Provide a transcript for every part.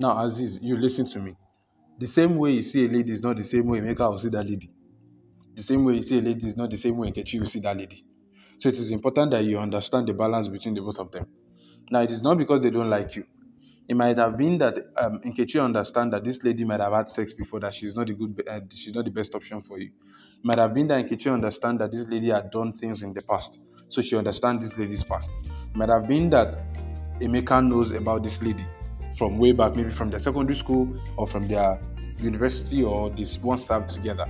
Now, Aziz, you listen to me. The same way you see a lady is not the same way Emeka will see that lady. The same way you see a lady is not the same way Nkechi will see that lady. So it is important that you understand the balance between the both of them. Now, it is not because they don't like you. It might have been that um, Nkechi understand that this lady might have had sex before, that she's not the good, uh, she's not the best option for you. It might have been that Nkechi understand that this lady had done things in the past, so she understands this lady's past. It might have been that Emeka knows about this lady from way back, maybe from their secondary school or from their university or this one served together.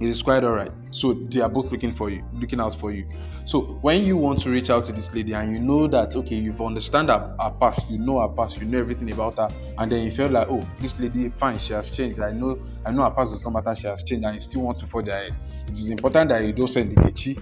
It is quite alright. So they are both looking for you, looking out for you. So when you want to reach out to this lady and you know that okay, you've understand her, her past, you know her past, you know everything about her, and then you feel like, oh, this lady, fine, she has changed. I know, I know her past does not matter, she has changed, and you still want to forge ahead. It is important that you don't send the Nkechi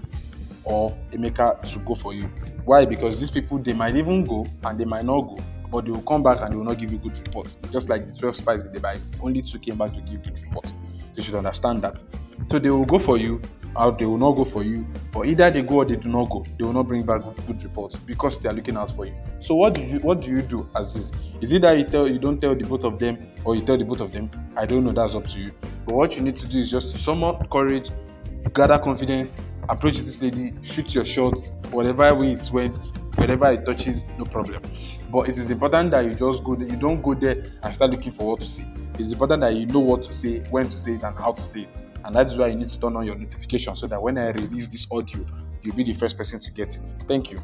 or Emeka to go for you. Why? Because these people they might even go and they might not go, but they will come back and they will not give you good reports. Just like the 12 spies they buy, only two came back to give good reports. They should understand that. So they will go for you, or they will not go for you, or either they go or they do not go. They will not bring back good, good reports because they are looking out for you. So what do you what do you do as this? Is it that you tell you don't tell the both of them, or you tell the both of them? I don't know. That's up to you. But what you need to do is just summon courage, gather confidence, approach this lady, shoot your shot, whatever way it went, whatever it touches, no problem. But it is important that you just go there, you don't go there and start looking for what to say. It's important that you know what to say, when to say it, and how to say it. And that is why you need to turn on your notification so that when I release this audio, you'll be the first person to get it. Thank you.